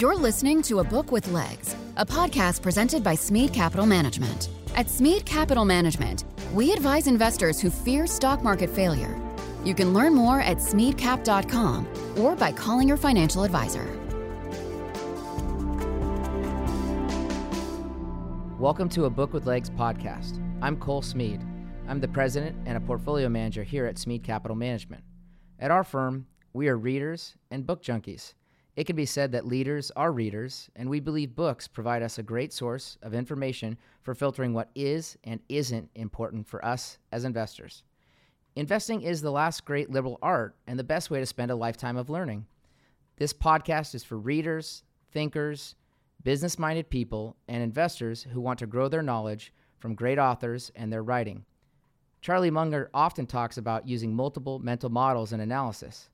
You're listening to A Book with Legs, a podcast presented by Smead Capital Management. At Smead Capital Management, we advise investors who fear stock market failure. You can learn more at smeadcap.com or by calling your financial advisor. Welcome to a Book with Legs podcast. I'm Cole Smead. I'm the president and a portfolio manager here at Smead Capital Management. At our firm, we are readers and book junkies. It can be said that leaders are readers, and we believe books provide us a great source of information for filtering what is and isn't important for us as investors. Investing is the last great liberal art and the best way to spend a lifetime of learning. This podcast is for readers, thinkers, business minded people, and investors who want to grow their knowledge from great authors and their writing. Charlie Munger often talks about using multiple mental models in analysis.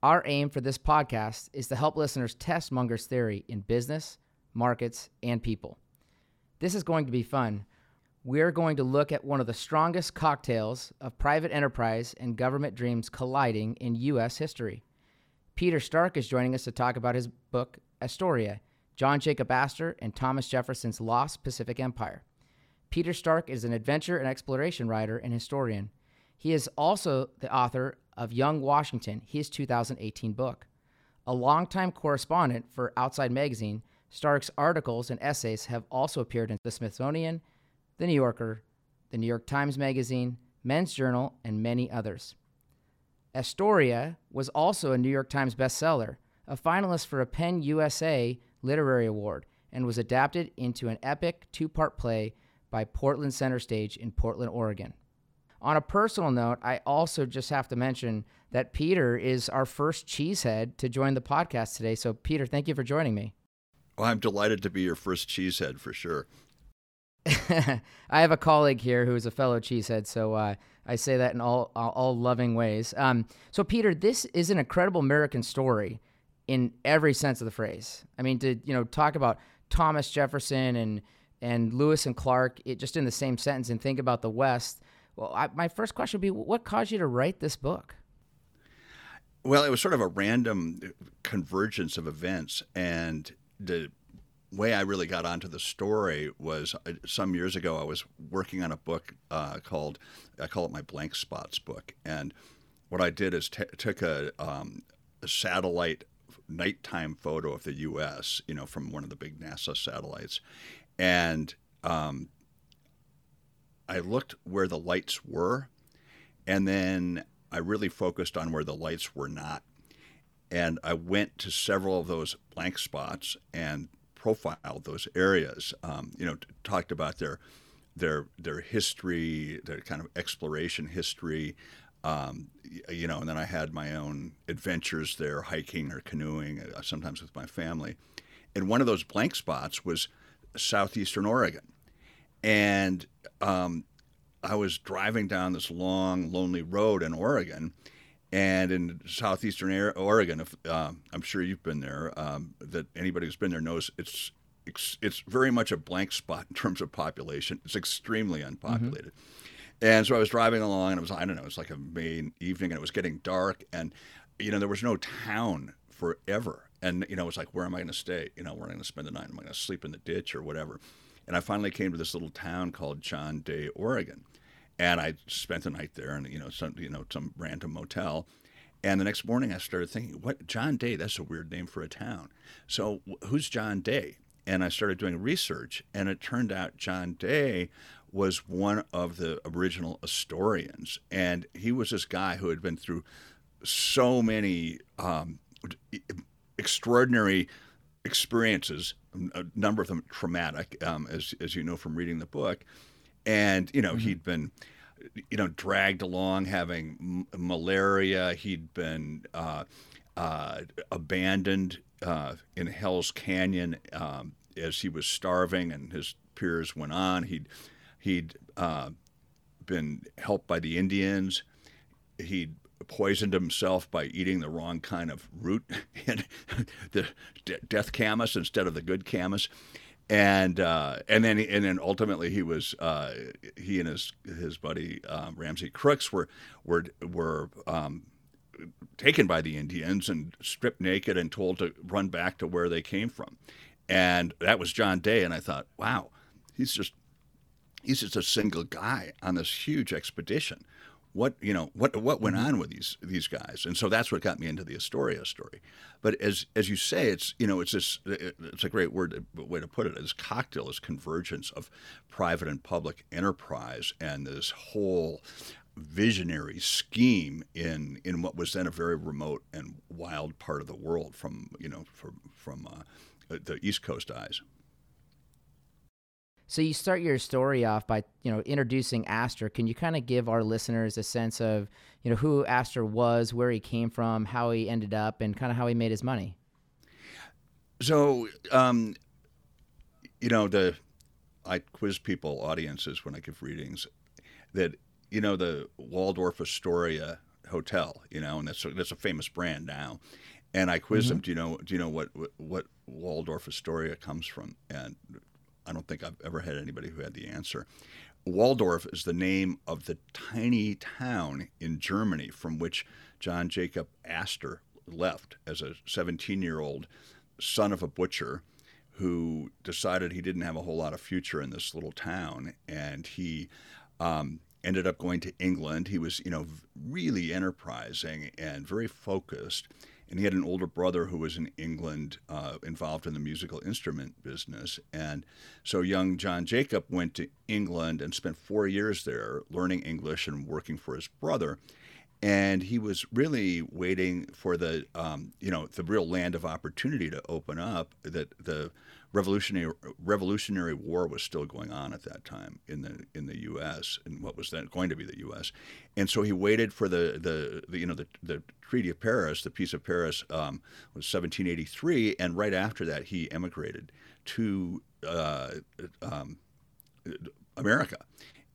Our aim for this podcast is to help listeners test Munger's theory in business, markets, and people. This is going to be fun. We're going to look at one of the strongest cocktails of private enterprise and government dreams colliding in U.S. history. Peter Stark is joining us to talk about his book, Astoria John Jacob Astor and Thomas Jefferson's Lost Pacific Empire. Peter Stark is an adventure and exploration writer and historian. He is also the author of Young Washington, his 2018 book. A longtime correspondent for Outside Magazine, Stark's articles and essays have also appeared in the Smithsonian, the New Yorker, the New York Times Magazine, Men's Journal, and many others. Astoria was also a New York Times bestseller, a finalist for a PEN USA Literary Award, and was adapted into an epic two part play by Portland Center Stage in Portland, Oregon. On a personal note, I also just have to mention that Peter is our first cheesehead to join the podcast today. So, Peter, thank you for joining me. Well, I'm delighted to be your first cheesehead for sure. I have a colleague here who is a fellow cheesehead, so uh, I say that in all all, all loving ways. Um, so, Peter, this is an incredible American story in every sense of the phrase. I mean, to you know talk about Thomas Jefferson and and Lewis and Clark, it, just in the same sentence, and think about the West. Well, I, my first question would be what caused you to write this book? Well, it was sort of a random convergence of events. And the way I really got onto the story was uh, some years ago, I was working on a book uh, called, I call it my blank spots book. And what I did is t- took a, um, a satellite nighttime photo of the U.S., you know, from one of the big NASA satellites. And um, I looked where the lights were, and then I really focused on where the lights were not. And I went to several of those blank spots and profiled those areas. Um, you know, t- talked about their their their history, their kind of exploration history. Um, you know, and then I had my own adventures there, hiking or canoeing, uh, sometimes with my family. And one of those blank spots was southeastern Oregon, and um, I was driving down this long, lonely road in Oregon, and in southeastern Oregon, if, uh, I'm sure you've been there, um, that anybody who's been there knows it's, it's, it's very much a blank spot in terms of population. It's extremely unpopulated. Mm-hmm. And so I was driving along, and it was I don't know, it was like a May evening, and it was getting dark, and you know there was no town forever, and you know it was like where am I going to stay? You know where am I going to spend the night? Am I going to sleep in the ditch or whatever? And I finally came to this little town called John Day, Oregon. And I spent the night there in you know some you know some random motel. And the next morning I started thinking, what John Day? That's a weird name for a town. So who's John Day? And I started doing research, and it turned out John Day was one of the original Astorians, and he was this guy who had been through so many um, extraordinary experiences, a number of them traumatic, um, as as you know from reading the book, and you know mm-hmm. he'd been you know dragged along having m- malaria. He'd been uh, uh, abandoned uh, in Hell's Canyon um, as he was starving, and his peers went on. He'd he'd uh, been helped by the Indians. He'd poisoned himself by eating the wrong kind of root, the death camas instead of the good camas, and uh, and then and then ultimately he was uh, he and his his buddy um, Ramsay Crooks were were were um, taken by the Indians and stripped naked and told to run back to where they came from. And that was John Day. And I thought, wow, he's just he's just a single guy on this huge expedition. What you know, what what went mm-hmm. on with these these guys, and so that's what got me into the Astoria story. But as as you say, it's you know, it's this uh, it's a great word uh, way to put it. This cocktail, this convergence of private and public enterprise, and this whole visionary scheme in in what was then a very remote and wild part of the world from you know from from uh, the East Coast eyes. So you start your story off by you know introducing Astor. Can you kind of give our listeners a sense of you know who Astor was, where he came from, how he ended up, and kind of how he made his money? So um, you know the I quiz people audiences when I give readings that you know the Waldorf Astoria Hotel, you know, and that's a, that's a famous brand now. And I quiz mm-hmm. them. Do you know? Do you know what, what what Waldorf Astoria comes from? And I don't think I've ever had anybody who had the answer. Waldorf is the name of the tiny town in Germany from which John Jacob Astor left as a 17 year old son of a butcher who decided he didn't have a whole lot of future in this little town. And he um, ended up going to England. He was, you know, really enterprising and very focused and he had an older brother who was in England uh, involved in the musical instrument business. And so young John Jacob went to England and spent four years there learning English and working for his brother. And he was really waiting for the, um, you know, the real land of opportunity to open up. That the revolutionary Revolutionary War was still going on at that time in the in the U.S. and what was then going to be the U.S. And so he waited for the the, the you know the, the Treaty of Paris, the Peace of Paris um, was 1783, and right after that he emigrated to uh, um, America.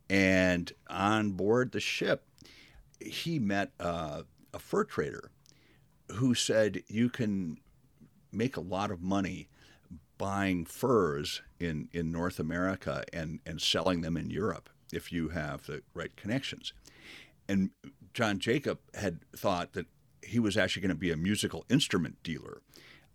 And on board the ship, he met uh, a fur trader who said you can make a lot of money buying furs in, in North America and, and selling them in Europe if you have the right connections. And John Jacob had thought that he was actually going to be a musical instrument dealer,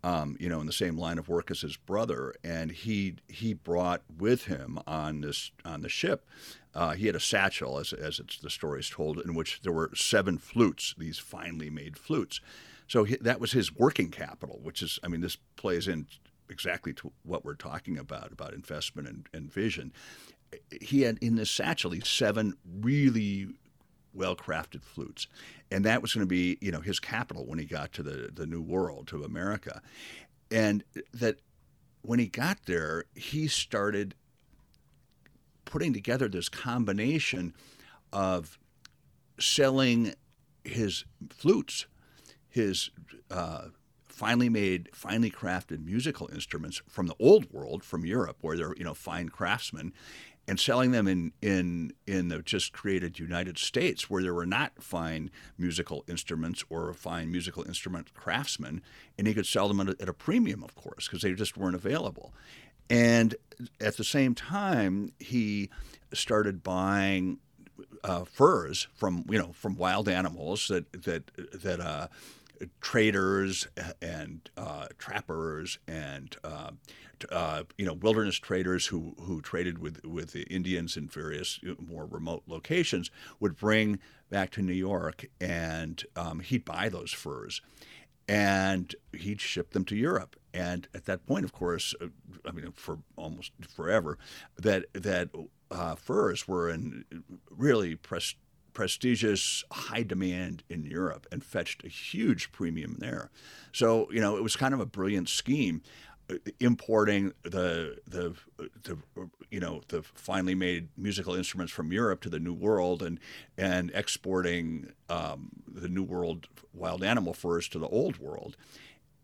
um, you know, in the same line of work as his brother. And he he brought with him on this on the ship. Uh, he had a satchel, as as it's the story is told, in which there were seven flutes, these finely made flutes. So he, that was his working capital, which is, I mean, this plays in exactly to what we're talking about about investment and, and vision. He had in this satchel these seven really well crafted flutes. And that was going to be, you know, his capital when he got to the, the New World, to America. And that when he got there, he started putting together this combination of selling his flutes, his uh, finely made, finely crafted musical instruments from the old world, from Europe, where they're you know fine craftsmen, and selling them in in in the just created United States, where there were not fine musical instruments or fine musical instrument craftsmen, and he could sell them at a, premium, of course, because they just weren't available. And at the same time, he started buying uh, furs from you know from wild animals that that that uh, traders and uh, trappers and uh, uh, you know wilderness traders who who traded with with the Indians in various more remote locations would bring back to New York, and um, he'd buy those furs, and he'd ship them to Europe. And at that point, of course, uh, I mean for almost forever, that that uh, furs were in really press prestigious, high demand in Europe and fetched a huge premium there. So, you know, it was kind of a brilliant scheme uh, importing the, the the you know the finely made musical instruments from Europe to the New World and and exporting um, the New World wild animal furs to the Old World.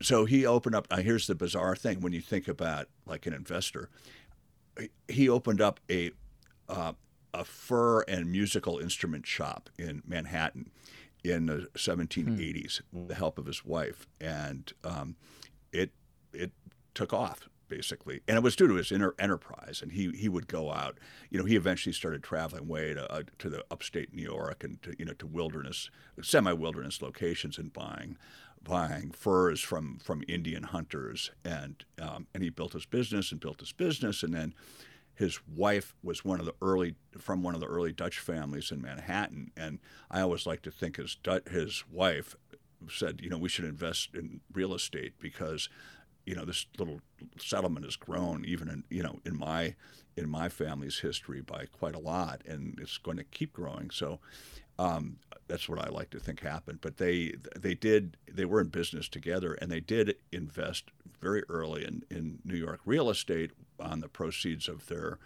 So he opened up. Here's the bizarre thing: when you think about like an investor, he opened up a uh, a fur and musical instrument shop in Manhattan in the 1780s hmm. with the help of his wife, and um, it it took off basically, and it was due to his inner enterprise. And he he would go out. You know, he eventually started traveling way to uh, to the upstate New York and to you know to wilderness, semi-wilderness locations and buying buying furs from from Indian hunters. And um, and he built his business and built his business, and then his wife was one of the early from one of the early Dutch families in Manhattan, and I always like to think his his wife said, you know, we should invest in real estate because you know this little settlement has grown even in you know in my in my family's history by quite a lot and it's going to keep growing. So um, that's what I like to think happened but they they did they were in business together and they did invest very early in, in New York real estate on the proceeds of their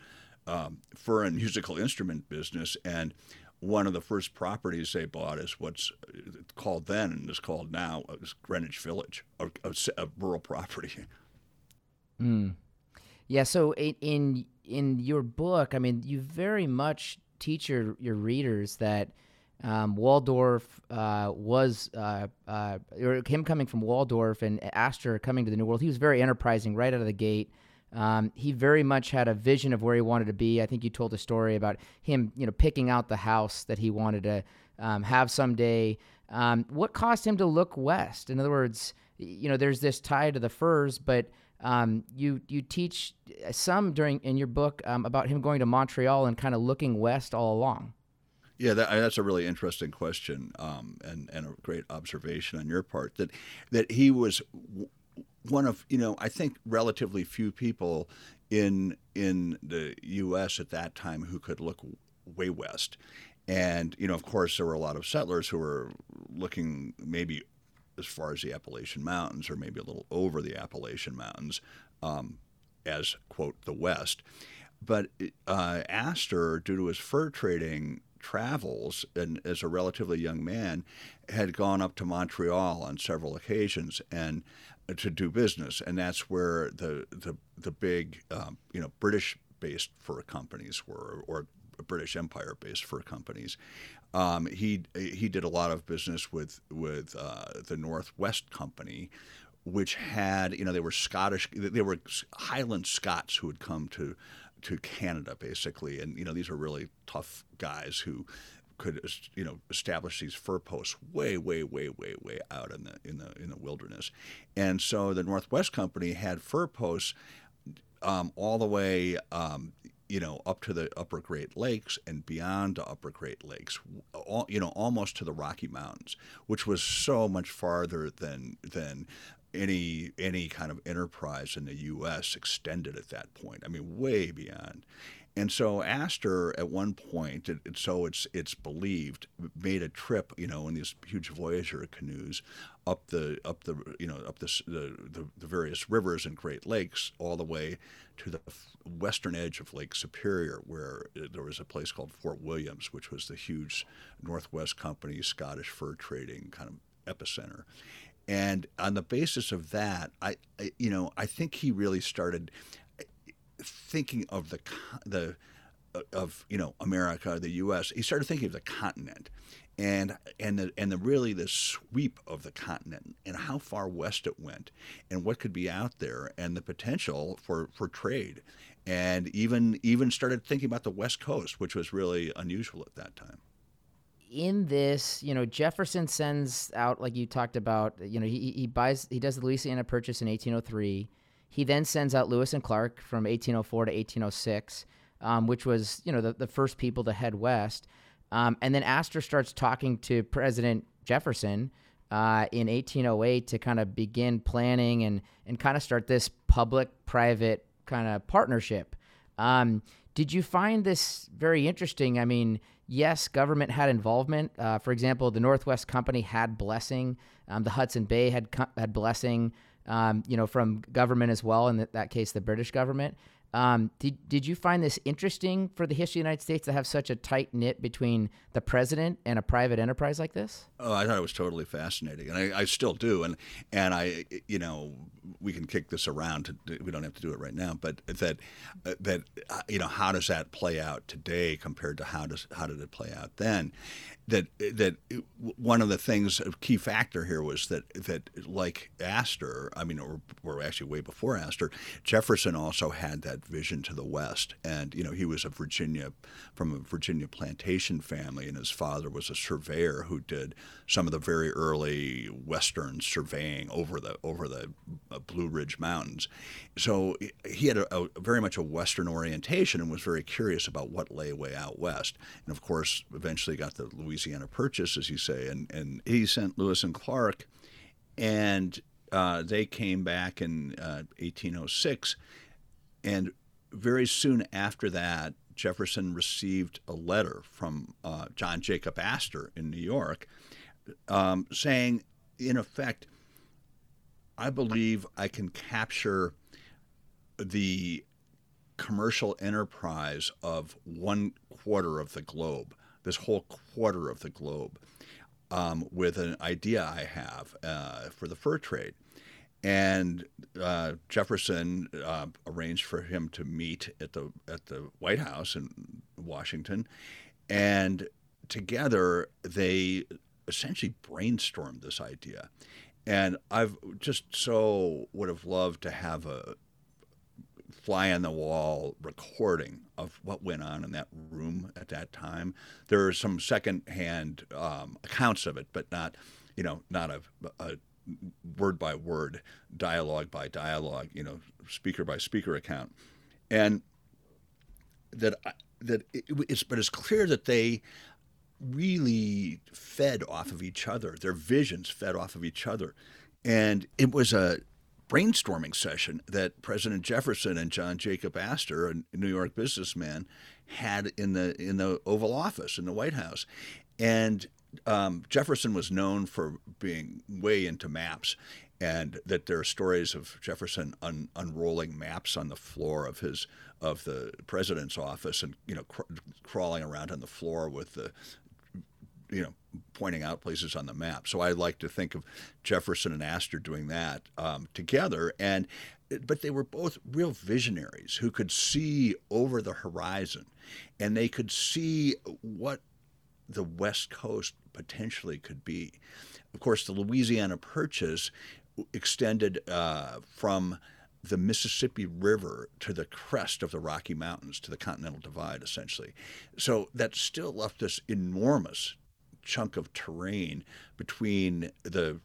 um, fur and musical instrument business and one of the first properties they bought is what's called then and is called now is Greenwich Village, a, a, a rural property. Mm. Yeah. So in in your book, I mean, you very much teach your your readers that um, Waldorf uh, was uh, uh, or him coming from Waldorf and Astor coming to the New World. He was very enterprising right out of the gate. Um, he very much had a vision of where he wanted to be. I think you told a story about him, you know, picking out the house that he wanted to um, have someday. Um, what caused him to look west? In other words, you know, there's this tie to the furs, but um, you you teach some during in your book um, about him going to Montreal and kind of looking west all along. Yeah, that, that's a really interesting question um, and and a great observation on your part that that he was one of you know I think relatively few people in in the U.S. at that time who could look way west, and you know of course there were a lot of settlers who were looking maybe as far as the Appalachian Mountains or maybe a little over the Appalachian Mountains um, as quote the West, but uh, Astor due to his fur trading travels and as a relatively young man had gone up to Montreal on several occasions and to do business, and that's where the the the big um, you know British based fur companies were, or British Empire based fur companies. Um, he he did a lot of business with with uh, the Northwest Company, which had you know they were Scottish they were Highland Scots who had come to to Canada basically, and you know these are really tough guys who could you know establish these fur posts way way way way way out in the in the in the wilderness. And so the northwest company had fur posts um, all the way um, you know up to the upper great lakes and beyond the upper great lakes all, you know almost to the rocky mountains which was so much farther than than any any kind of enterprise in the U.S. extended at that point. I mean, way beyond. And so Astor, at one point, it, it, so it's it's believed, made a trip, you know, in these huge Voyageur canoes, up the up the you know up the the, the, the various rivers and Great Lakes, all the way to the western edge of Lake Superior, where uh, there was a place called Fort Williams, which was the huge Northwest Company Scottish fur trading kind of epicenter. And on the basis of that, I, I you know I think he really started thinking of the the uh, of you know America, the U.S. He started thinking of the continent, and and the and the really the sweep of the continent and how far west it went, and what could be out there, and the potential for for trade, and even even started thinking about the West Coast, which was really unusual at that time. In this, you know, Jefferson sends out, like you talked about, you know, he, he buys, he does the Louisiana Purchase in 1803 he then sends out Lewis and Clark from 1804 to 1806, um, which was you know the, the first people to head west. Um, and then Astor starts talking to President Jefferson uh, in 1808 to kind of begin planning and and kind of start this public-private kind of partnership. Um, did you find this very interesting? I mean, yes, government had involvement. Uh, for example, the Northwest Company had blessing. Um, the Hudson Bay had had blessing um, you know, from government as well, in that case, the British government. Um, did, did you find this interesting for the history of the United States to have such a tight knit between the president and a private enterprise like this? Oh, I thought it was totally fascinating, and I, I still do. And and I, you know, we can kick this around. To, we don't have to do it right now, but that uh, that uh, you know, how does that play out today compared to how does how did it play out then? That that one of the things a key factor here was that that like Astor, I mean, or, or actually way before Astor, Jefferson also had that vision to the west, and you know he was a Virginia from a Virginia plantation family, and his father was a surveyor who did some of the very early western surveying over the over the uh, Blue Ridge Mountains, so he had a, a very much a western orientation and was very curious about what lay way out west, and of course eventually got the Louisiana Louisiana Purchase, as you say, and, and he sent Lewis and Clark, and uh, they came back in uh, 1806, and very soon after that, Jefferson received a letter from uh, John Jacob Astor in New York, um, saying, in effect, I believe I can capture the commercial enterprise of one quarter of the globe this whole quarter of the globe um, with an idea I have uh, for the fur trade. And uh, Jefferson uh, arranged for him to meet at the at the White House in Washington, and together they essentially brainstormed this idea. And I've just so would have loved to have a, fly on the wall recording of what went on in that room at that time. There are some secondhand um, accounts of it, but not, you know, not a, a word by word, dialogue by dialogue, you know, speaker by speaker account, and that that it, it's but it's clear that they really fed off of each other. Their visions fed off of each other, and it was a brainstorming session that President Jefferson and John Jacob Astor, a New York businessman, had in the in the Oval Office in the White House, and um, Jefferson was known for being way into maps, and that there are stories of Jefferson un- unrolling maps on the floor of his of the president's office, and you know cr- crawling around on the floor with the you know pointing out places on the map. So I like to think of Jefferson and Astor doing that um, together, and but they were both real visionaries who could see over the horizon, and they could see what the West Coast potentially could be. Of course, the Louisiana Purchase extended uh, from the Mississippi River to the crest of the Rocky Mountains, to the Continental Divide, essentially. So that still left us enormous chunk of terrain between the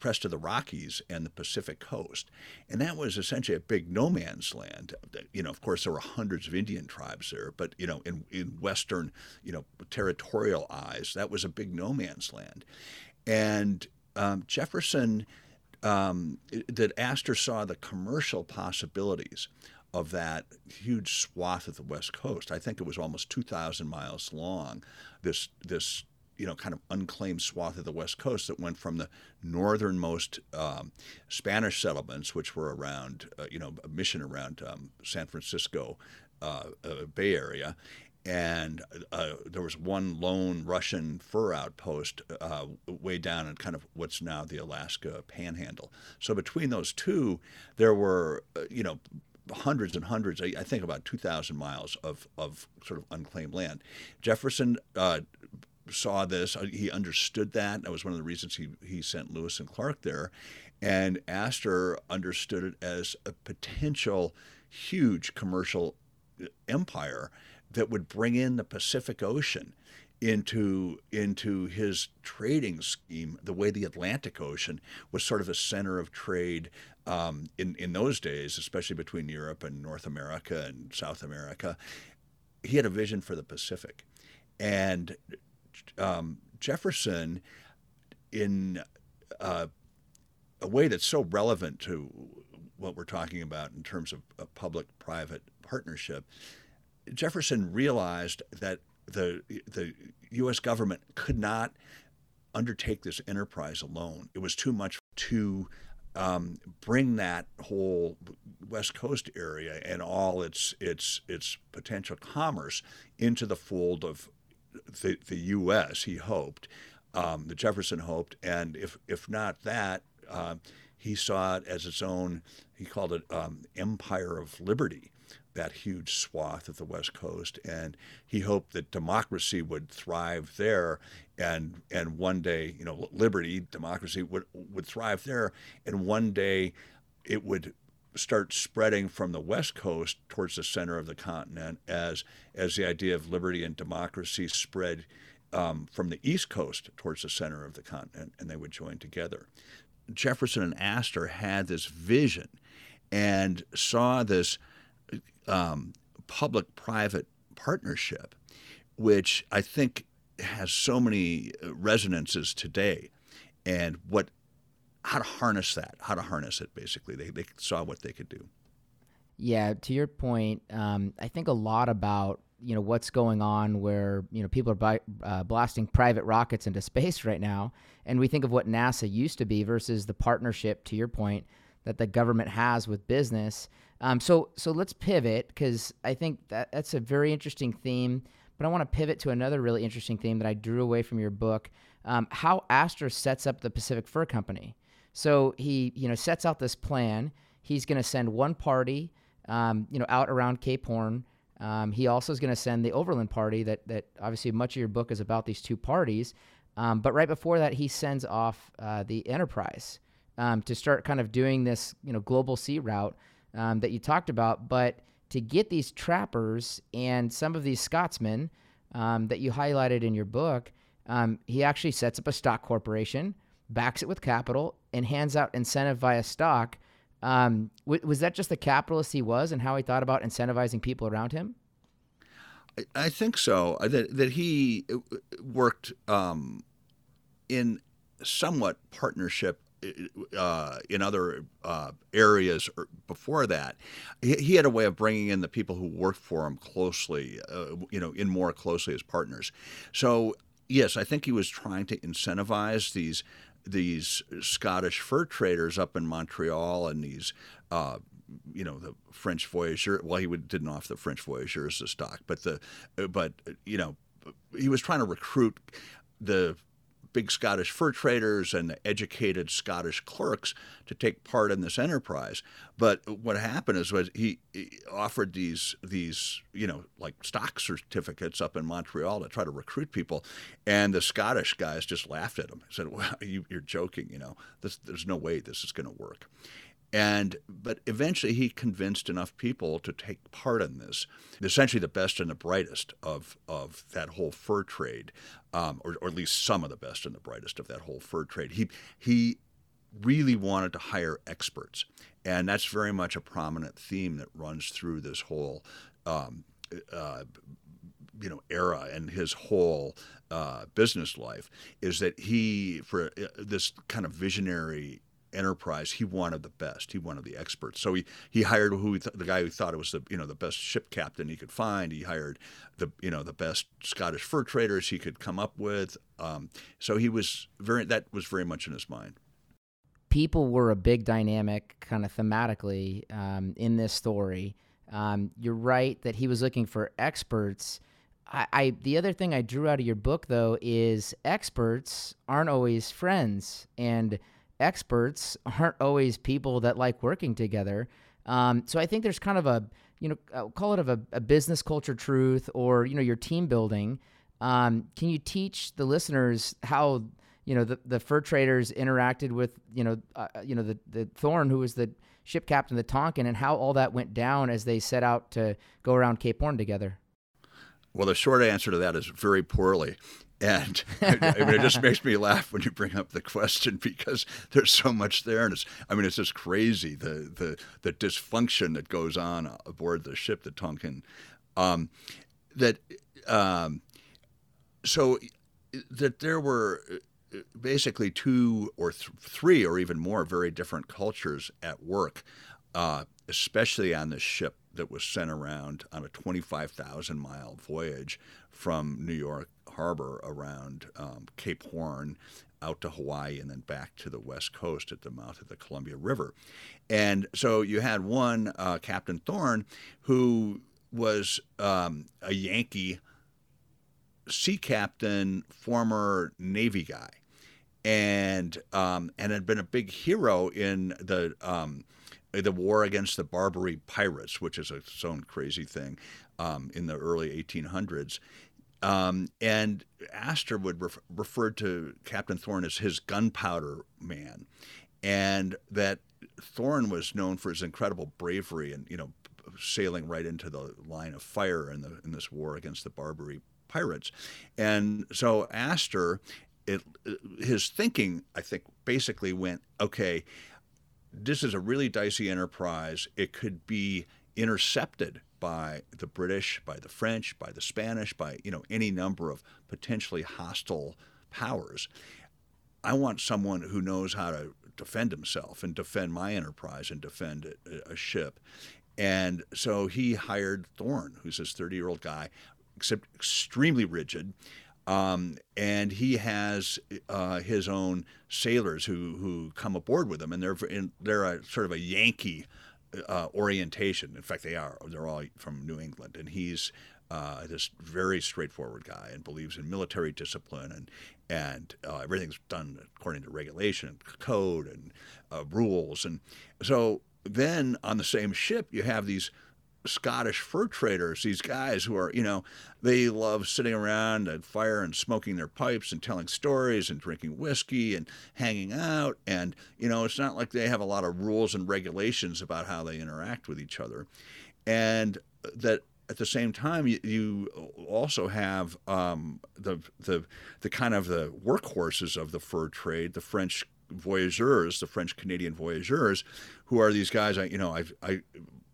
crest of the Rockies and the Pacific coast. And that was essentially a big no man's land. You know, of course, there were hundreds of Indian tribes there, but, you know, in, in Western, you know, territorial eyes, that was a big no man's land. And um, Jefferson, um, that Astor saw the commercial possibilities of that huge swath of the West Coast. I think it was almost 2,000 miles long. This this you know, kind of unclaimed swath of the West Coast that went from the northernmost um, Spanish settlements, which were around, uh, you know, a mission around um, San Francisco uh, uh, Bay Area, and uh, there was one lone Russian fur outpost uh, way down in kind of what's now the Alaska Panhandle. So between those two, there were, uh, you know, hundreds and hundreds, I think about 2,000 miles of, of sort of unclaimed land. Jefferson uh, saw this. Uh, he understood that. That was one of the reasons he, he sent Lewis and Clark there. And Astor understood it as a potential huge commercial uh, empire that would bring in the Pacific Ocean into into his trading scheme the way the Atlantic Ocean was sort of a center of trade um, in in those days, especially between Europe and North America and South America. He had a vision for the Pacific, and um, Jefferson, in uh, a way that's so relevant to what we're talking about in terms of a public-private partnership, Jefferson realized that the the U.S. government could not undertake this enterprise alone. It was too much to um, bring that whole West Coast area and all its its its potential commerce into the fold of the, the U.S. He hoped, um, the Jefferson hoped, and if if not that, uh, he saw it as its own. He called it um, Empire of Liberty, that huge swath of the West Coast, and he hoped that democracy would thrive there, and and one day, you know, liberty, democracy would would thrive there, and one day, it would start spreading from the West Coast towards the center of the continent as as the idea of liberty and democracy spread um, from the East Coast towards the center of the continent, and they would join together. Jefferson and Astor had this vision and saw this um, public private partnership, which I think has so many resonances today. And what, how to harness that, how to harness it, basically. They, they saw what they could do. Yeah, to your point, um, I think a lot about you know what's going on where you know people are by, uh, blasting private rockets into space right now, and we think of what NASA used to be versus the partnership. To your point, that the government has with business. Um, so so let's pivot because I think that that's a very interesting theme. But I want to pivot to another really interesting theme that I drew away from your book: um, how Astor sets up the Pacific Fur Company. So he you know sets out this plan. He's going to send one party, um, you know, out around Cape Horn. Um, he also is going to send the Overland Party. That that obviously much of your book is about these two parties. Um, but right before that, he sends off uh, the Enterprise um, to start kind of doing this, you know, global sea route um, that you talked about. But to get these trappers and some of these Scotsmen um, that you highlighted in your book, he actually sets up a stock corporation, backs it with capital, and hands out incentive via stock um, w- was that just the capitalist he was and how he thought about incentivizing people around him? I, I think so. Uh, that that he uh, worked um, in somewhat partnership uh, in other uh, areas before that. He, he, had a way of bringing in the people who worked for him closely, uh, you know, in more closely as partners. So yes, I think he was trying to incentivize these these Scottish fur traders up in Montreal and these, uh, you know, the French voyageur. Well, he would, didn't offer the French voyageurs the stock, but the, but you know, he was trying to recruit the big Scottish fur traders and educated Scottish clerks to take part in this enterprise. But what happened is was he, he, offered these these you know like stock certificates up in Montreal to try to recruit people, and the Scottish guys just laughed at him. Said, "Well, you, are joking. You know, this, there's no way this is going to work." And but eventually he convinced enough people to take part in this. Essentially, the best and the brightest of of that whole fur trade, um, or, or at least some of the best and the brightest of that whole fur trade. He he really wanted to hire experts, and that's very much a prominent theme that runs through this whole. Um, uh, you know era and his whole uh, business life is that he for uh, this kind of visionary enterprise, he wanted the best. He wanted the experts. So he, he hired who th- the guy who thought it was the you know the best ship captain he could find. He hired the you know the best Scottish fur traders he could come up with. Um, so he was very that was very much in his mind. People were a big dynamic, kind of thematically, um, in this story. Um, you're right that he was looking for experts. I, I, the other thing I drew out of your book though is experts aren't always friends and experts aren't always people that like working together. Um, so I think there's kind of a, you know, I'll call it of a, a, business culture truth or, you know, your team building. Um, can you teach the listeners how, you know, the, the fur traders interacted with, you know, uh, you know, the, the Thorn, who was the ship captain, the Tonquin, and how all that went down as they set out to go around Cape Horn together? Well, the short answer to that is very poorly. And I mean, it just makes me laugh when you bring up the question because there's so much there, and it's I mean, it's just crazy the the the dysfunction that goes on aboard the ship, the Tonquin. Um, that um, so that there were basically two or th- three or even more very different cultures at work, uh, especially on this ship that was sent around on a 25,000 mile voyage from New York Harbor around um, Cape Horn out to Hawaii and then back to the west coast at the mouth of the Columbia River. And so you had one, uh, Captain Thorn, who was um, a Yankee sea captain, former Navy guy. and um, and had been a big hero in the um, the war against the Barbary pirates, which is its own crazy thing um, in the early 1800s. Um, and Astor would ref- refer to Captain Thorn as his gunpowder man, and that Thorn was known for his incredible bravery and you know sailing right into the line of fire in the in this war against the Barbary pirates. And so Astor, it, his thinking, I think, basically went, okay, this is a really dicey enterprise. It could be intercepted by the British, by the French, by the Spanish, by you know any number of potentially hostile powers. I want someone who knows how to defend himself and defend my enterprise and defend a, a ship. And so he hired Thorn, who's this 30 year old guy, except extremely rigid. Um, and he has uh, his own sailors who, who come aboard with him, and they're in, they're a, sort of a Yankee uh, orientation. In fact, they are. They're all from New England, and he's uh, this very straightforward guy and believes in military discipline and and uh, everything's done according to regulation, and code, and uh, rules. And so then on the same ship, you have these Scottish fur traders, these guys who are, you know, they love sitting around a fire and smoking their pipes and telling stories and drinking whiskey and hanging out. And, you know, it's not like they have a lot of rules and regulations about how they interact with each other. And that at the same time, you, also have um, the, the, the kind of the workhorses of the fur trade, the French voyageurs, the French Canadian voyageurs, who are these guys. I, you know, I, I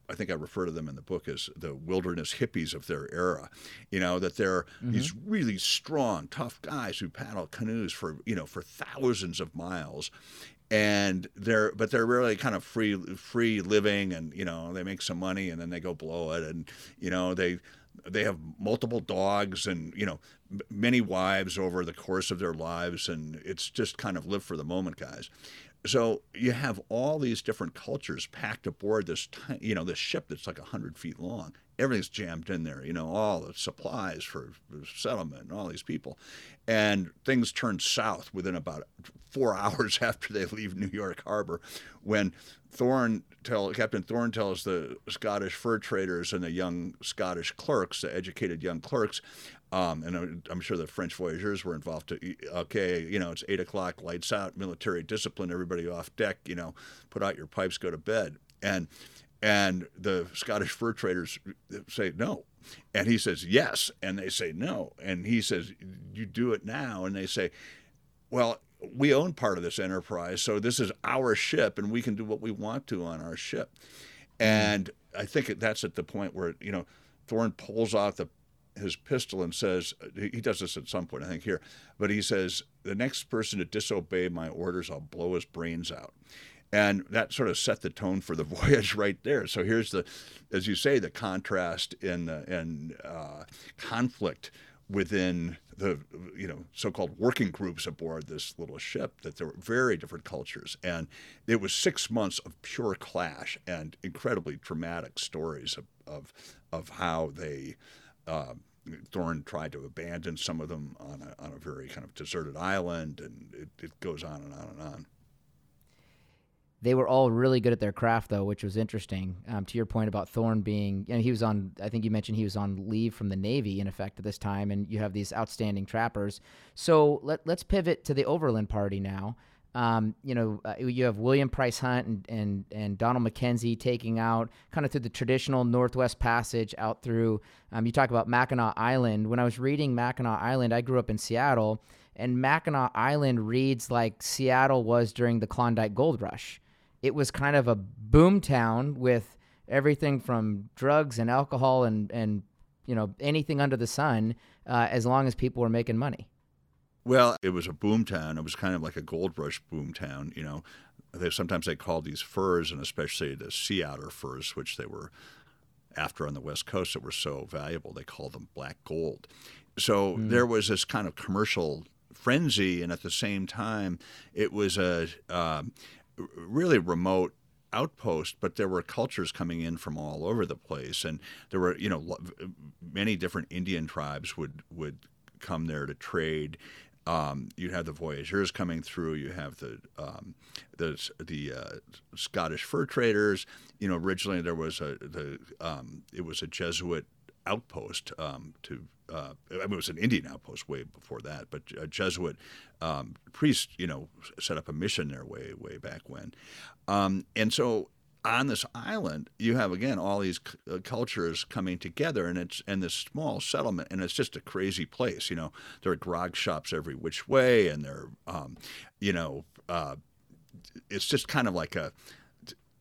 I think I refer to them in the book as the wilderness hippies of their era. You know that they're mm-hmm. these really strong, tough guys who paddle canoes for you know for thousands of miles, and they're but they're really kind of free free living, and you know they make some money and then they go blow it, and you know they they have multiple dogs and you know many wives over the course of their lives, and it's just kind of live for the moment, guys. So you have all these different cultures packed aboard this, you know, this ship that's like hundred feet long. Everything's jammed in there, you know, all the supplies for settlement and all these people, and things turn south within about four hours after they leave New York Harbor, when Thorn tell Captain Thorn tells the Scottish fur traders and the young Scottish clerks, the educated young clerks, um, and I'm sure the French voyageurs were involved. To okay, you know, it's eight o'clock, lights out, military discipline, everybody off deck. You know, put out your pipes, go to bed. And and the Scottish fur traders say no, and he says yes, and they say no, and he says you do it now, and they say, well, we own part of this enterprise, so this is our ship, and we can do what we want to on our ship. And I think that's at the point where you know Thorn pulls out the his pistol and says, he does this at some point, I think here, but he says, the next person to disobey my orders, I'll blow his brains out. And that sort of set the tone for the voyage right there. So here's the, as you say, the contrast in in uh, conflict within the you know so-called working groups aboard this little ship that there were very different cultures and it was six months of pure clash and incredibly dramatic stories of of, of how they uh, Thorn tried to abandon some of them on a, on a very kind of deserted island, and it, it goes on and on and on. They were all really good at their craft, though, which was interesting. Um, to your point about Thorn being, you know, he was on, I think you mentioned he was on leave from the Navy, in effect, at this time, and you have these outstanding trappers. So let, let's pivot to the Overland Party now. Um, you know, uh, you have William Price Hunt and, and, and Donald Mackenzie taking out kind of through the traditional Northwest Passage out through, um, you talk about Mackinac Island. When I was reading Mackinac Island, I grew up in Seattle, and Mackinac Island reads like Seattle was during the Klondike Gold Rush. It was kind of a boom town with everything from drugs and alcohol and, and you know, anything under the sun uh, as long as people were making money. Well, it was a boom town. It was kind of like a gold rush boom town. You know, they, sometimes they called these furs, and especially the sea otter furs, which they were after on the west coast that were so valuable, they called them black gold. So mm. there was this kind of commercial frenzy, and at the same time, it was a uh, really remote outpost, but there were cultures coming in from all over the place, and there were you know many different Indian tribes would would come there to trade um, you have the voyageurs coming through. You have the um, the the uh, Scottish fur traders. You know, originally there was a the um, it was a Jesuit outpost um, to. Uh, I mean, it was an Indian outpost way before that, but a Jesuit um, priest, you know, set up a mission there way way back when, um, and so on this island, you have again all these uh, cultures coming together, and it's and this small settlement, and it's just a crazy place. You know, there are grog shops every which way, and there, um, you know, uh, it's just kind of like a,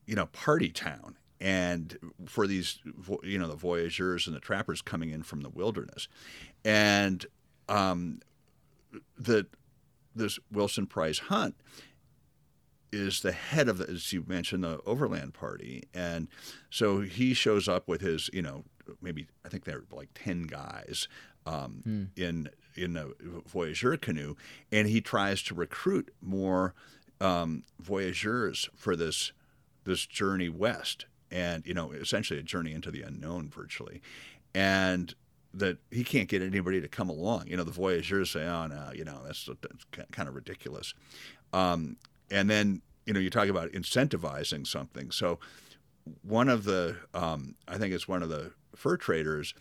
you know, party town. And for these, you know, the voyageurs and the trappers coming in from the wilderness, and um, the this Wilson Price Hunt is the head of the, as you mentioned, the Overland Party, and so he shows up with his, you know, maybe I think they're like ten guys um, hmm. in in a voyageur canoe, and he tries to recruit more um, voyageurs for this this journey west, and you know, essentially a journey into the unknown, virtually, and that he can't get anybody to come along. You know, the voyageurs say, "Oh no, you know, that's, that's kind of ridiculous." Um, and then you know you talk about incentivizing something. So one of the um, I think it's one of the fur traders.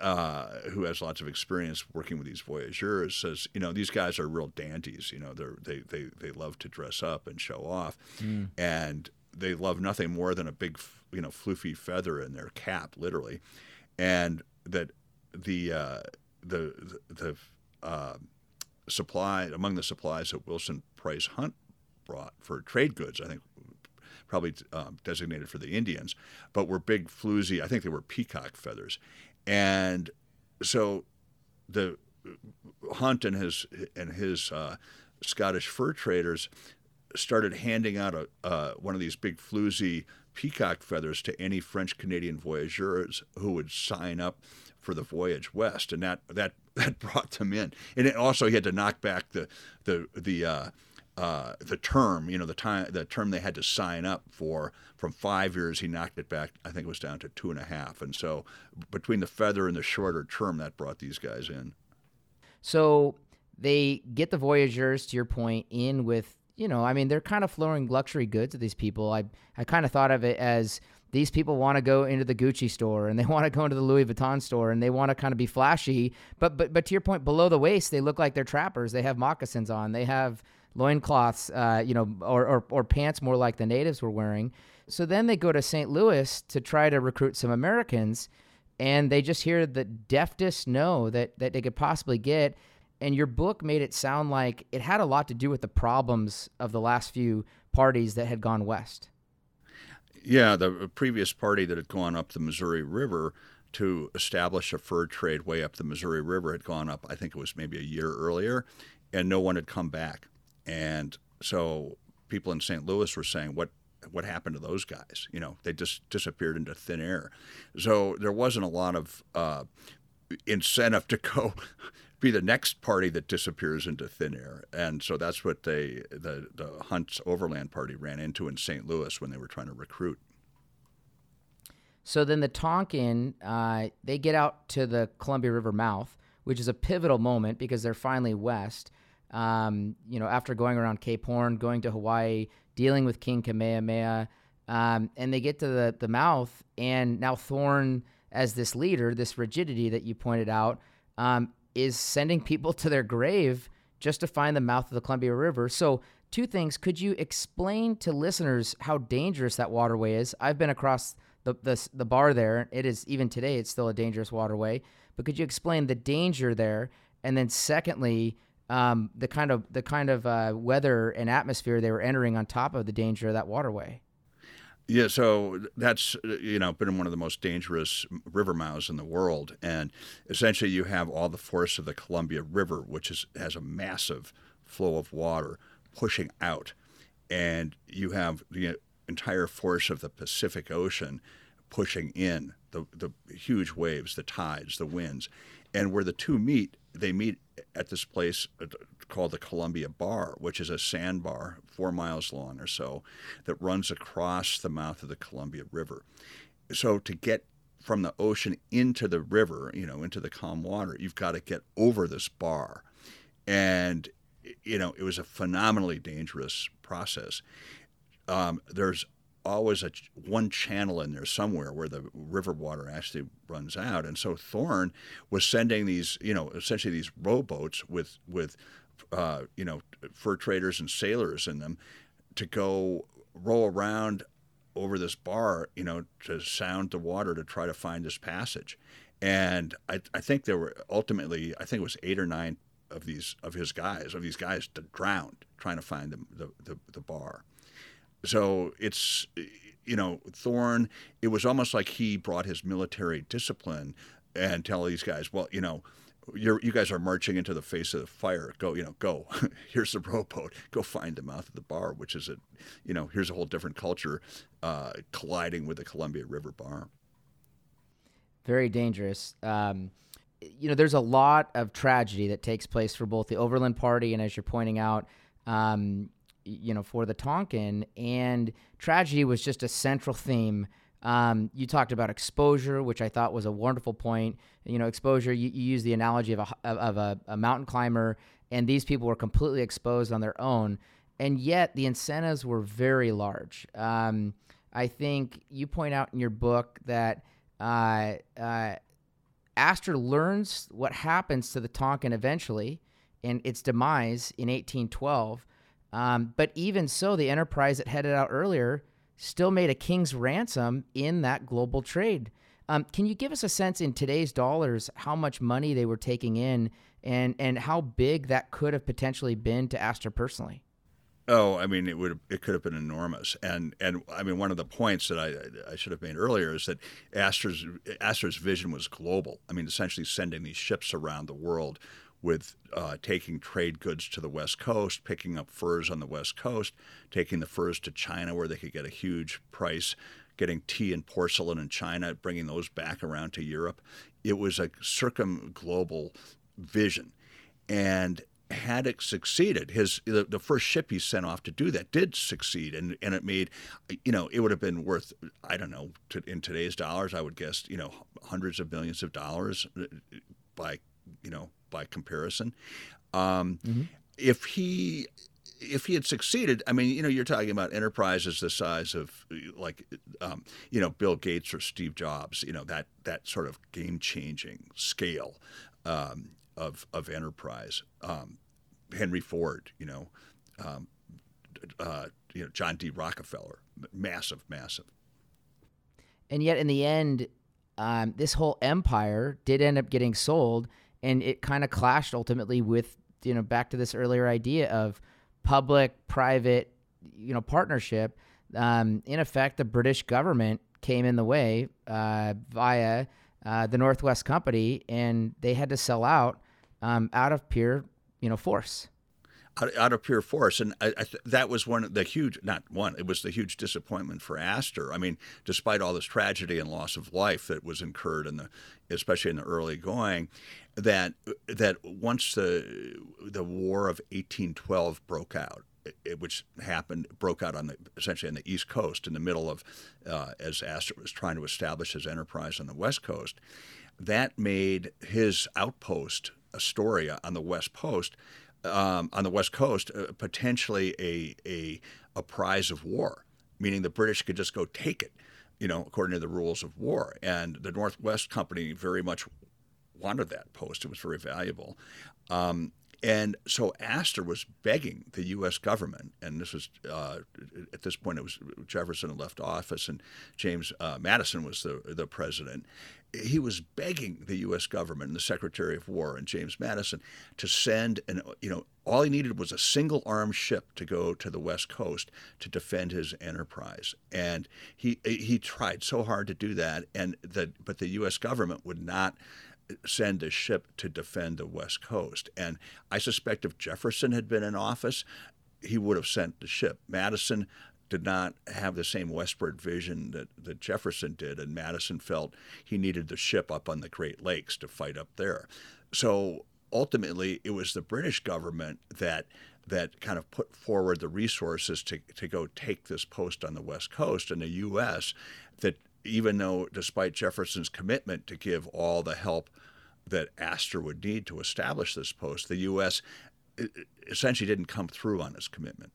Uh, who has lots of experience working with these voyageurs says, you know, these guys are real dandies. You know, they they they they love to dress up and show off, mm. and they love nothing more than a big, you know, floofy feather in their cap, literally, and that the uh, the the, the uh, supply among the supplies that Wilson Price Hunt brought for trade goods. I think probably um, designated for the Indians, but were big floozy. I think they were peacock feathers, and so the Hunt and his and his uh, Scottish fur traders started handing out a uh, one of these big floozy peacock feathers to any French Canadian voyageurs who would sign up for the voyage west, and that that that brought them in. And also he had to knock back the the the uh, uh, the term, you know, the time, the term they had to sign up for from five years, he knocked it back. I think it was down to two and a half. And so, between the feather and the shorter term, that brought these guys in. So they get the voyagers, to your point, in with, you know, I mean, they're kind of flowing luxury goods to these people. I I kind of thought of it as these people want to go into the Gucci store and they want to go into the Louis Vuitton store and they want to kind of be flashy. But but but to your point, below the waist, they look like they're trappers. They have moccasins on. They have loincloths, uh, you know, or, or, or pants more like the natives were wearing. So then they go to St. Louis to try to recruit some Americans, and they just hear the deftest no that, that they could possibly get. And your book made it sound like it had a lot to do with the problems of the last few parties that had gone west. Yeah, the previous party that had gone up the Missouri River to establish a fur trade way up the Missouri River had gone up, I think it was maybe a year earlier, and no one had come back. And so people in St. Louis were saying, what what happened to those guys? You know, they just disappeared into thin air. So there wasn't a lot of uh, incentive to go be the next party that disappears into thin air. And so that's what they the the Hunt's Overland Party ran into in St. Louis when they were trying to recruit. So then the Tonquin, uh, they get out to the Columbia River mouth, which is a pivotal moment because they're finally west um, you know, after going around Cape Horn, going to Hawaii, dealing with King Kamehameha, um, and they get to the, the mouth, and now Thorn, as this leader, this rigidity that you pointed out, um, is sending people to their grave just to find the mouth of the Columbia River. So, two things. Could you explain to listeners how dangerous that waterway is? I've been across the, the, the bar there. It is, even today, it's still a dangerous waterway. But could you explain the danger there? And then, secondly, um, the kind of the kind of uh, weather and atmosphere they were entering on top of the danger of that waterway. Yeah, so that's you know been one of the most dangerous river mouths in the world, and essentially you have all the force of the Columbia River, which is has a massive flow of water pushing out, and you have the entire force of the Pacific Ocean pushing in the the huge waves, the tides, the winds, and where the two meet, they meet at this place uh, called the Columbia Bar, which is a sandbar four miles long or so that runs across the mouth of the Columbia River. So to get from the ocean into the river, you know, into the calm water, you've got to get over this bar. and you know it was a phenomenally dangerous process. Um, there's always a one channel in there somewhere where the river water actually runs out, and so Thorn was sending these, you know, essentially these rowboats with with uh, you know fur traders and sailors in them to go row around over this bar, you know, to sound the water to try to find this passage. And I, I think there were ultimately, I think it was eight or nine of these of his guys, of these guys, to drowned trying to find the, the, the, the bar. So it's, you know, Thorn, it was almost like he brought his military discipline and tell these guys, well, you know, you guys are marching into the face of the fire. Go, you know, go. here's the rowboat. Go find the mouth of the bar, which is a, you know, here's a whole different culture uh, colliding with the Columbia River bar. Very dangerous. Um, you know, there's a lot of tragedy that takes place for both the Overland Party and, as you're pointing out, um, you know, for the Tonquin. And tragedy was just a central theme um, you talked about exposure, which I thought was a wonderful point. You know, exposure. You, you use the analogy of a of a, a, mountain climber, and these people were completely exposed on their own, and yet the incentives were very large. Um, I think you point out in your book that uh, uh, Astor learns what happens to the Tonquin eventually, and its demise in 1812. Um, but even so, the enterprise that headed out earlier still made a king's ransom in that global trade. Um, can you give us a sense in today's dollars how much money they were taking in and, and how big that could have potentially been to Astor personally? Oh, I mean, it would it could have been enormous, and and I mean, one of the points that I I should have made earlier is that Astor's Astor's vision was global. I mean, essentially sending these ships around the world with uh, taking trade goods to the West Coast, picking up furs on the West Coast, taking the furs to China where they could get a huge price, getting tea and porcelain in China, bringing those back around to Europe. It was a circum-global vision. And had it succeeded, his the, the, first ship he sent off to do that did succeed, and and it made, you know, it would have been worth I don't know to, in today's dollars I would guess you know hundreds of millions of dollars uh, by you know by comparison. Um, mm-hmm. If he if he had succeeded, I mean, you know, you're talking about enterprises the size of like, um, you know, Bill Gates or Steve Jobs, you know, that that sort of game changing scale um, of of enterprise. Um, Henry Ford, you know, um, uh, you know, John D. Rockefeller, massive, massive. And yet, in the end, um, this whole empire did end up getting sold and it kind of clashed ultimately with you know back to this earlier idea of public private you know partnership um, in effect the british government came in the way uh, via uh, the northwest company and they had to sell out um, out of pure you know force out, of pure force. And I, I th- that was one of the huge, not one, it was the huge disappointment for Astor. I mean, despite all this tragedy and loss of life that was incurred in the, especially in the early going, that that once the the War of 1812 broke out, it, which happened broke out on the essentially on the East Coast in the middle of uh, as Astor was trying to establish his enterprise on the West Coast. That made his outpost Astoria on the West Coast um, on the West Coast uh, potentially a, a, a prize of war, meaning the British could just go take it, you know, according to the rules of war. And the Northwest Company very much wanted that post; it was very valuable. Um, and so Astor was begging the U.S. government, and this was uh, at this point it was Jefferson had left office and James uh, Madison was the the president. He was begging the U.S. government and the Secretary of War and James Madison to send an you know all he needed was a single armed ship to go to the West Coast to defend his enterprise, and he he tried so hard to do that, and that but the U.S. government would not send a ship to defend the West Coast. And I suspect if Jefferson had been in office, he would have sent the ship. Madison did not have the same westward vision that, that Jefferson did, and Madison felt he needed the ship up on the Great Lakes to fight up there. So ultimately, it was the British government that that kind of put forward the resources to, to go take this post on the West Coast, and the U.S. that even though, despite Jefferson's commitment to give all the help that Astor would need to establish this post, the U.S. essentially didn't come through on his commitment.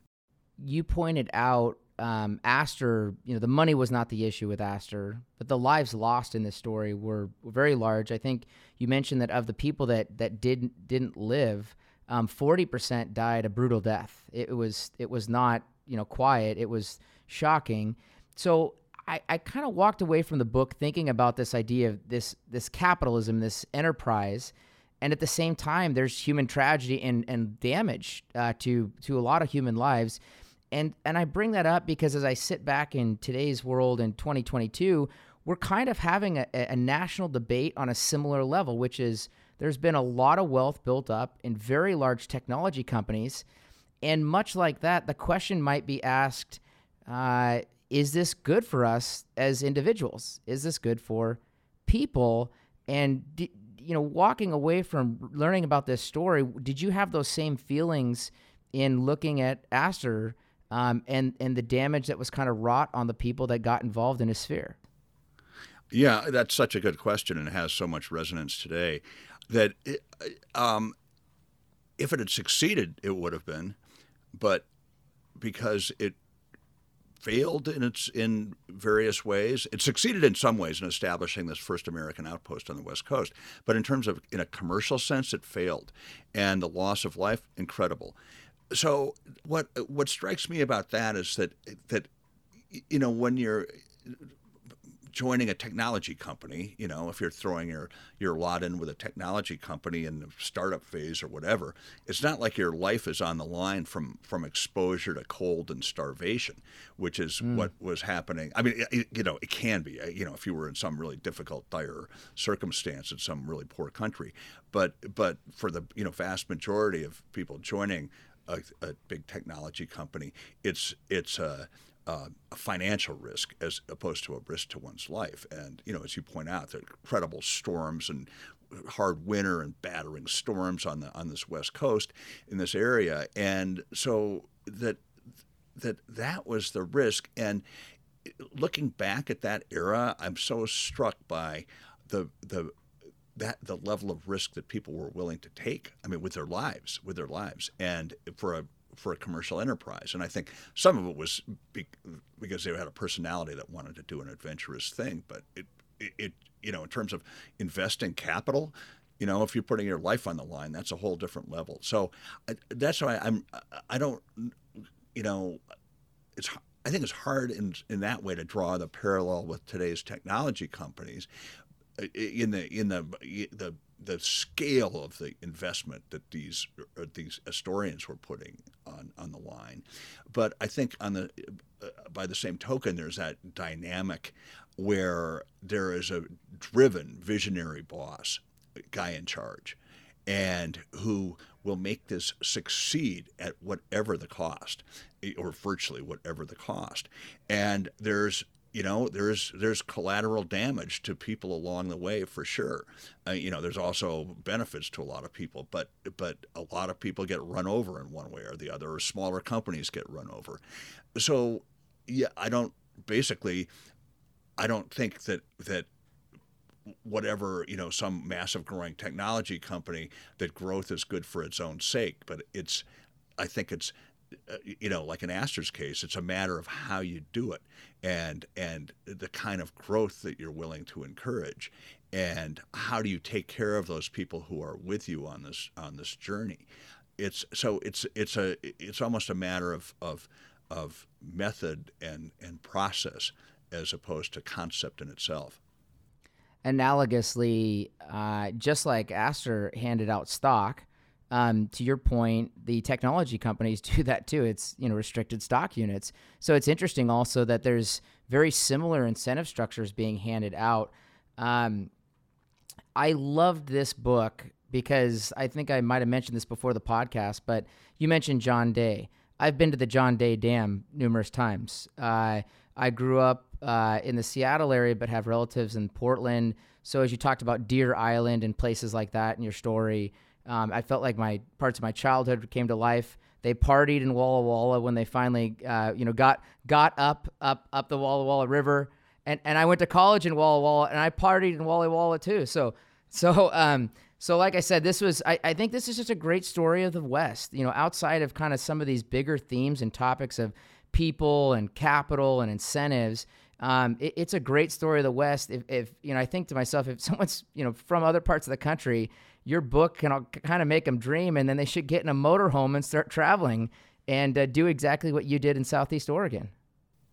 You pointed out um, Astor, you know, the money was not the issue with Astor, but the lives lost in this story were, very large. I think you mentioned that of the people that that didn't didn't live, um, forty percent died a brutal death. It was it was not you know quiet. It was shocking. So I, I kind of walked away from the book thinking about this idea of this this capitalism, this enterprise, and at the same time, there's human tragedy and and damage uh, to to a lot of human lives. And and I bring that up because as I sit back in today's world in 2022, we're kind of having a, a national debate on a similar level, which is there's been a lot of wealth built up in very large technology companies, and much like that, the question might be asked: uh, Is this good for us as individuals? Is this good for people? And you know, walking away from learning about this story, did you have those same feelings in looking at Astor? um, and and the damage that was kind of wrought on the people that got involved in his sphere? Yeah, that's such a good question and has so much resonance today that it, um, if it had succeeded, it would have been, but because it failed in its in various ways. It succeeded in some ways in establishing this first American outpost on the West Coast, but in terms of in a commercial sense, it failed, and the loss of life incredible so what what strikes me about that is that that you know when you're joining a technology company, you know, if you're throwing your, your lot in with a technology company in the startup phase or whatever, it's not like your life is on the line from, from exposure to cold and starvation, which is mm. what was happening. I mean, it, you know, it can be, you know, if you were in some really difficult, dire circumstance in some really poor country. But, but for the, you know, vast majority of people joining a, a big technology company, it's it's a, Uh, a, financial risk as opposed to a risk to one's life. And you know, as you point out, the incredible storms and hard winter and battering storms on the on this west coast in this area, and so that that that was the risk. And looking back at that era, I'm so struck by the the that the level of risk that people were willing to take. I mean, with their lives, with their lives, and for a for a commercial enterprise. And I think some of it was be, because they had a personality that wanted to do an adventurous thing. But it, it, it, you know, in terms of investing capital, you know, if you're putting your life on the line, that's a whole different level. So I, that's why I'm. I don't, you know, it's. I think it's hard in in that way to draw the parallel with today's technology companies, in the in the the the scale of the investment that these uh, these Astorians were putting on on the line, but I think on the uh, by the same token, there's that dynamic where there is a driven, visionary boss, guy in charge, and who will make this succeed at whatever the cost, or virtually whatever the cost. And there's you know there's there's collateral damage to people along the way for sure. Uh, you know there's also benefits to a lot of people but but a lot of people get run over in one way or the other or smaller companies get run over. So yeah i don't basically i don't think that that whatever you know some massive growing technology company that growth is good for its own sake but it's i think it's you know, like in Astor's case, it's a matter of how you do it and and the kind of growth that you're willing to encourage and how do you take care of those people who are with you on this on this journey. It's so it's it's a it's almost a matter of of of method and and process as opposed to concept in itself. Analogously, uh, just like Astor handed out stock, um, to your point, the technology companies do that too. It's you know restricted stock units. So it's interesting also that there's very similar incentive structures being handed out. Um, I loved this book because I think I might have mentioned this before the podcast, but you mentioned John Day. I've been to the John Day Dam numerous times. Uh, I grew up uh, in the Seattle area, but have relatives in Portland. So as you talked about Deer Island and places like that in your story, um, I felt like my parts of my childhood came to life. They partied in Walla Walla when they finally, uh, you know, got got up up up the Walla Walla River, and and I went to college in Walla Walla, and I partied in Walla Walla too. So so um, So, like I said, this was, I, I think this is just a great story of the West. You know, outside of kind of some of these bigger themes and topics of people and capital and incentives, um, it, it's a great story of the West. If, if, you know, I think to myself, if someone's, you know, from other parts of the country, your book can kind of make them dream and then they should get in a motorhome and start traveling and uh, do exactly what you did in Southeast Oregon.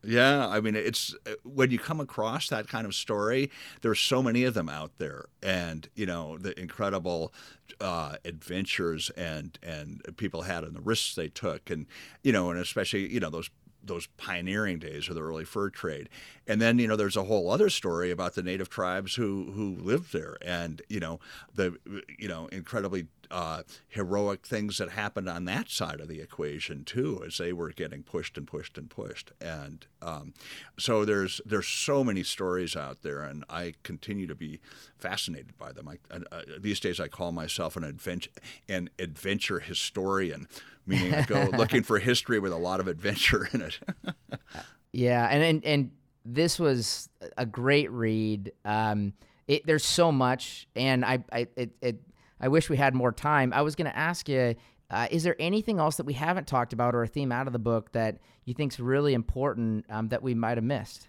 Yeah, I mean, it's when you come across that kind of story, there's so many of them out there, and you know the incredible uh, adventures and and people had and the risks they took, and you know, and especially you know those those pioneering days of the early fur trade. And then, you know, there's a whole other story about the native tribes who who lived there and, you know, the you know, incredibly uh, heroic things that happened on that side of the equation too, as they were getting pushed and pushed and pushed. And um, so there's there's so many stories out there, and I continue to be fascinated by them. I, uh, these days, I call myself an adventure an adventure historian meaning I go looking for history with a lot of adventure in it. yeah, and, and and this was a great read. Um, it, there's so much, and I I it, it I wish we had more time. I was going to ask you. Uh, is there anything else that we haven't talked about or a theme out of the book that you think is really important um, that we might have missed?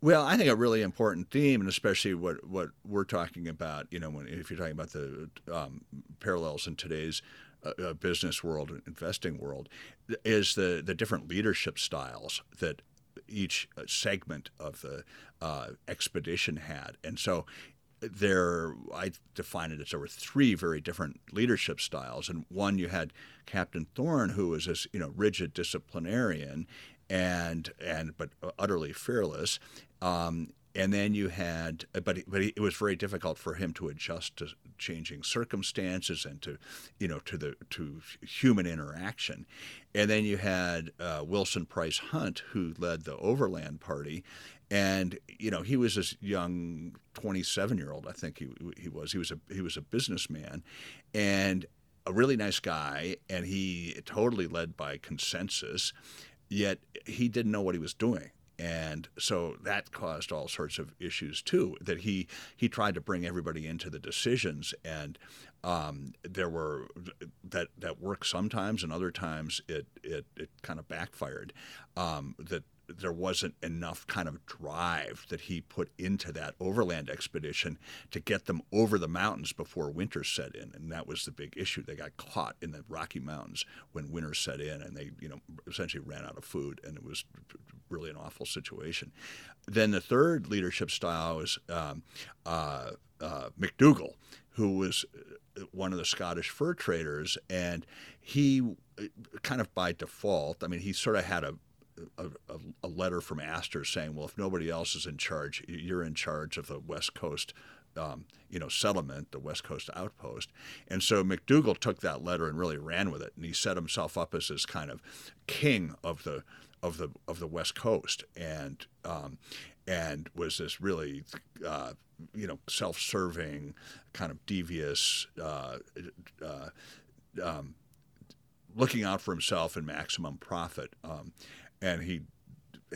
Well, I think a really important theme, and especially what, what we're talking about, you know, when if you're talking about the um, parallels in today's uh, business world and investing world is the the different leadership styles that each uh, segment of the uh, expedition had, and so there I define it as there were three very different leadership styles, and one you had Captain Thorn, who was this you know rigid disciplinarian, and and but utterly fearless, um, and then you had, but but it was very difficult for him to adjust to changing circumstances and to, you know, to the to human interaction. And then you had uh, Wilson Price Hunt, who led the Overland Party, and you know he was this young 27 year old. I think he he was. He was a he was a businessman, and a really nice guy, and he totally led by consensus. Yet he didn't know what he was doing and so that caused all sorts of issues too that he he tried to bring everybody into the decisions and um, there were that that worked sometimes and other times it it, it kind of backfired um, that there wasn't enough kind of drive that he put into that overland expedition to get them over the mountains before winter set in. And that was the big issue. They got caught in the rocky mountains when winter set in and they you know essentially ran out of food and it was really an awful situation. Then the third leadership style was um, uh, uh, McDougall who was uh, one of the Scottish fur traders. And he uh, kind of by default I mean he sort of had a a, a, letter from Astor saying, well, if nobody else is in charge, you're in charge of the West Coast. Um, you know, settlement, the West Coast outpost. And so McDougall took that letter and really ran with it, and he set himself up as this kind of king of the of the of the West Coast, and um, and was this really uh, you know self-serving, kind of devious. Uh, uh, um, looking out for himself and maximum profit. Um, and he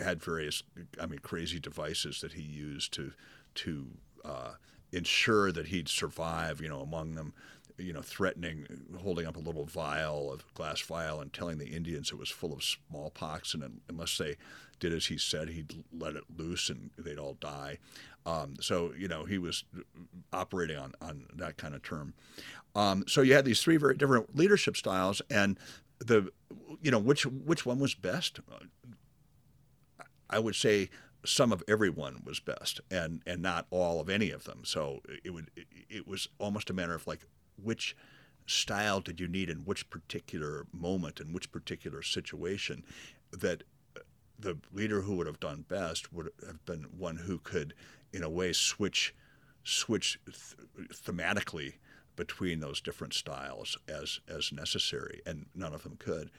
had various, I mean, crazy devices that he used to to uh, ensure that he'd survive. You know, among them, you know, threatening, holding up a little vial, of glass vial, and telling the Indians it was full of smallpox, and unless they did as he said, he'd let it loose and they'd all die. Um, so you know, he was operating on on that kind of term. Um, so you had these three very different leadership styles, and the you know which which one was best? I would say some of everyone was best and and not all of any of them. So it would it was almost a matter of like which style did you need in which particular moment in which particular situation that the leader who would have done best would have been one who could in a way switch switch th- thematically between those different styles as as necessary, and none of them could.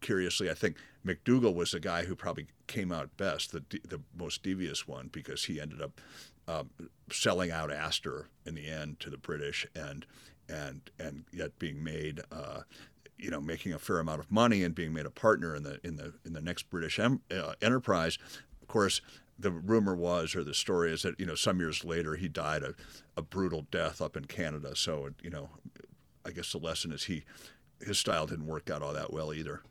Curiously, I think McDougall was the guy who probably came out best, the the most devious one, because he ended up um, selling out Astor in the end to the British, and and and yet being made. Uh, you know, making a fair amount of money and being made a partner in the in the in the next British em, uh, enterprise. Of course, the rumor was, or the story is that you know some years later he died a, a brutal death up in Canada. So you know, I guess the lesson is he his style didn't work out all that well either.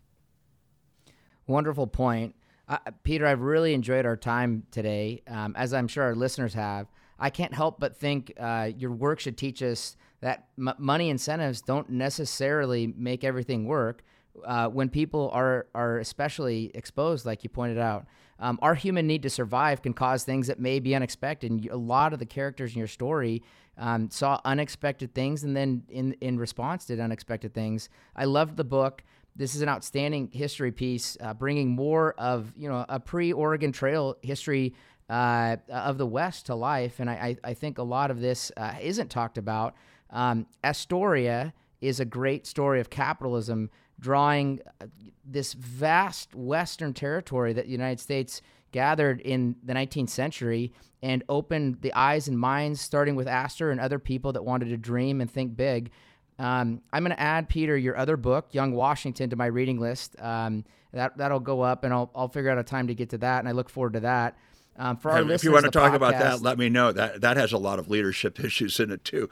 Wonderful point. Uh, Peter, I've really enjoyed our time today, um, as I'm sure our listeners have. I can't help but think uh, your work should teach us that m- money incentives don't necessarily make everything work. Uh, when people are are especially exposed, like you pointed out, um, our human need to survive can cause things that may be unexpected. And a lot of the characters in your story um, saw unexpected things, and then in in response did unexpected things. I loved the book this is an outstanding history piece, uh, bringing more of you know a pre-Oregon Trail history uh, of the West to life. And I, I, think a lot of this uh, isn't talked about. Um, Astoria is a great story of capitalism, drawing uh, this vast Western territory that the United States gathered in the 19th century and opened the eyes and minds, starting with Astor and other people that wanted to dream and think big. Um, I'm going to add, Peter, your other book, Young Washington, to my reading list. Um, that that'll go up, and I'll I'll figure out a time to get to that, and I look forward to that. Um, for our if listeners, you want to talk podcast, about that, let me know. That that has a lot of leadership issues in it too.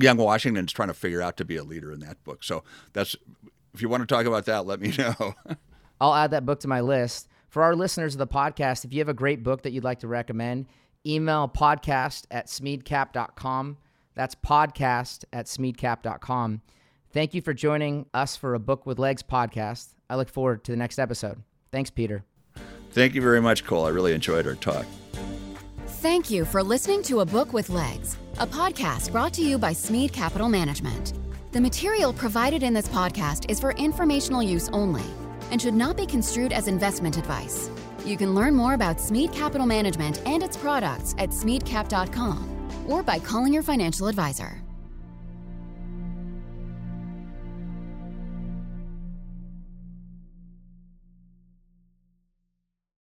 Young Washington's trying to figure out to be a leader in that book. So that's if you want to talk about that, let me know. I'll add that book to my list. For our listeners of the podcast, if you have a great book that you'd like to recommend, email podcast at smeadcap.com. That's podcast at smeadcap.com. Thank you for joining us for a Book with Legs podcast. I look forward to the next episode. Thanks, Peter. Thank you very much, Cole. I really enjoyed our talk. Thank you for listening to A Book with Legs, a podcast brought to you by Smead Capital Management. The material provided in this podcast is for informational use only and should not be construed as investment advice. You can learn more about Smead Capital Management and its products at smeadcap.com or by calling your financial advisor.